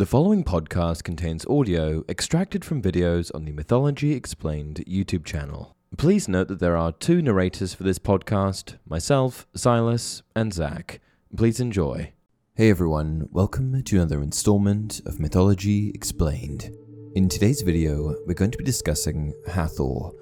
The following podcast contains audio extracted from videos on the Mythology Explained YouTube channel. Please note that there are two narrators for this podcast myself, Silas, and Zach. Please enjoy. Hey everyone, welcome to another installment of Mythology Explained. In today's video, we're going to be discussing Hathor.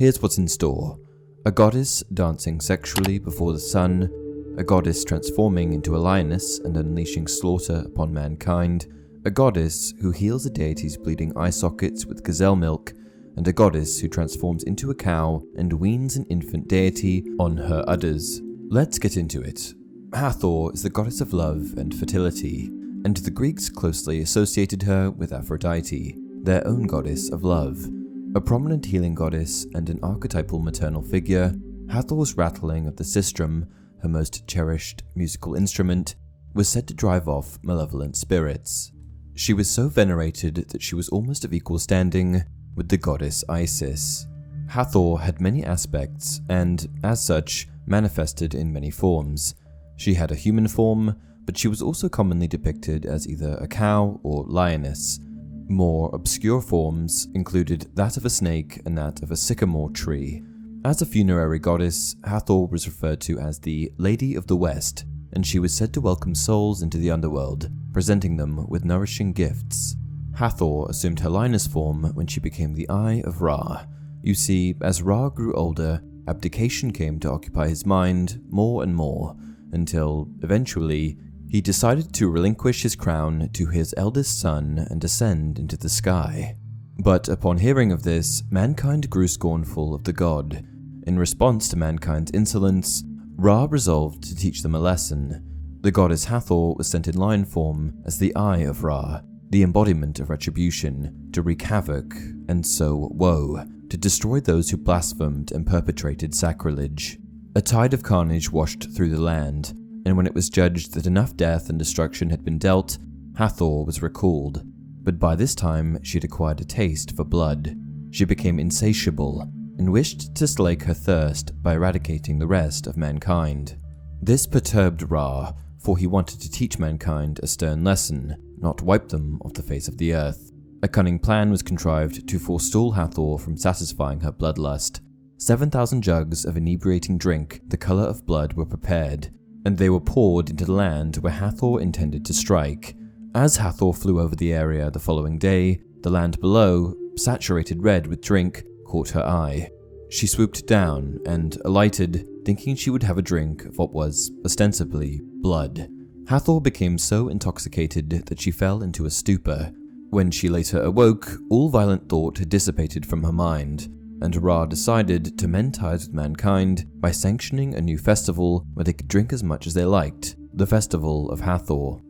Here's what's in store a goddess dancing sexually before the sun, a goddess transforming into a lioness and unleashing slaughter upon mankind a goddess who heals a deity's bleeding eye sockets with gazelle milk, and a goddess who transforms into a cow and weans an infant deity on her udders. Let's get into it. Hathor is the goddess of love and fertility, and the Greeks closely associated her with Aphrodite, their own goddess of love. A prominent healing goddess and an archetypal maternal figure, Hathor's rattling of the sistrum, her most cherished musical instrument, was said to drive off malevolent spirits. She was so venerated that she was almost of equal standing with the goddess Isis. Hathor had many aspects and, as such, manifested in many forms. She had a human form, but she was also commonly depicted as either a cow or lioness. More obscure forms included that of a snake and that of a sycamore tree. As a funerary goddess, Hathor was referred to as the Lady of the West, and she was said to welcome souls into the underworld, presenting them with nourishing gifts. Hathor assumed her lioness form when she became the Eye of Ra. You see, as Ra grew older, abdication came to occupy his mind more and more, until, eventually, he decided to relinquish his crown to his eldest son and ascend into the sky. But upon hearing of this, mankind grew scornful of the god. In response to mankind's insolence, Ra resolved to teach them a lesson. The goddess Hathor was sent in lion form as the Eye of Ra, the embodiment of retribution, to wreak havoc and sow woe, to destroy those who blasphemed and perpetrated sacrilege. A tide of carnage washed through the land, and when it was judged that enough death and destruction had been dealt, Hathor was recalled. But by this time, she had acquired a taste for blood. She became insatiable and wished to slake her thirst by eradicating the rest of mankind. This perturbed Ra, for he wanted to teach mankind a stern lesson, not wipe them off the face of the earth. A cunning plan was contrived to forestall Hathor from satisfying her bloodlust. 7,000 jugs of inebriating drink, the color of blood, were prepared, and they were poured into the land where Hathor intended to strike. As Hathor flew over the area the following day, the land below, saturated red with drink, caught her eye. She swooped down and alighted, thinking she would have a drink of what was, ostensibly, blood. Hathor became so intoxicated that she fell into a stupor. When she later awoke, all violent thought had dissipated from her mind, and Ra decided to mend ties with mankind by sanctioning a new festival where they could drink as much as they liked the Festival of Hathor.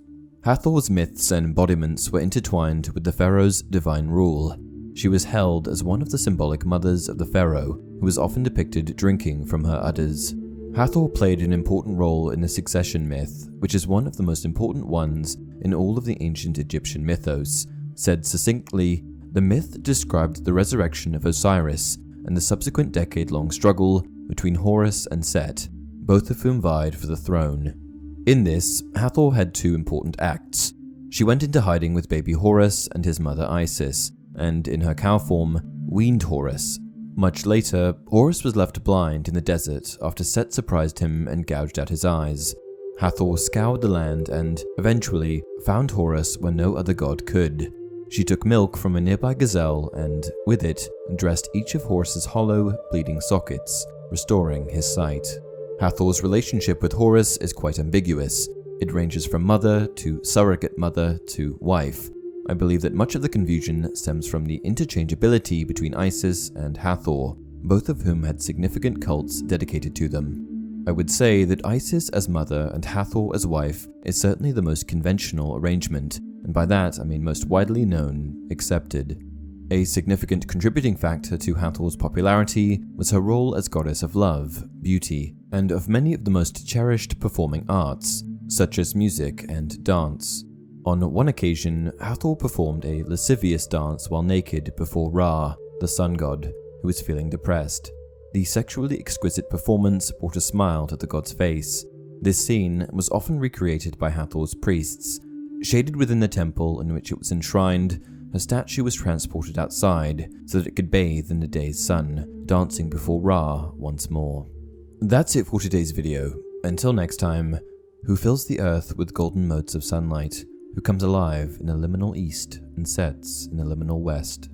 Hathor's myths and embodiments were intertwined with the pharaoh's divine rule, she was held as one of the symbolic mothers of the pharaoh, who was often depicted drinking from her udders. Hathor played an important role in the succession myth, which is one of the most important ones in all of the ancient Egyptian mythos. Said succinctly, the myth described the resurrection of Osiris and the subsequent decade long struggle between Horus and Set, both of whom vied for the throne. In this, Hathor had two important acts. She went into hiding with baby Horus and his mother Isis, and in her cow form, weaned Horus. Much later, Horus was left blind in the desert after Set surprised him and gouged out his eyes. Hathor scoured the land and, eventually, found Horus where no other god could. She took milk from a nearby gazelle and, with it, dressed each of Horus's hollow, bleeding sockets, restoring his sight. Hathor's relationship with Horus is quite ambiguous. It ranges from mother to surrogate mother to wife, I believe that much of the confusion stems from the interchangeability between Isis and Hathor, both of whom had significant cults dedicated to them. I would say that Isis as mother and Hathor as wife is certainly the most conventional arrangement, and by that I mean most widely known, accepted. A significant contributing factor to Hathor's popularity was her role as goddess of love, beauty, and of many of the most cherished performing arts, such as music and dance. On one occasion, Hathor performed a lascivious dance while naked before Ra, the sun god, who was feeling depressed. The sexually exquisite performance brought a smile to the god's face. This scene was often recreated by Hathor's priests, Shaded within the temple in which it was enshrined, her statue was transported outside so that it could bathe in the day's sun, dancing before Ra once more. That's it for today's video. Until next time, who fills the earth with golden motes of sunlight, who comes alive in a liminal east and sets in a liminal west.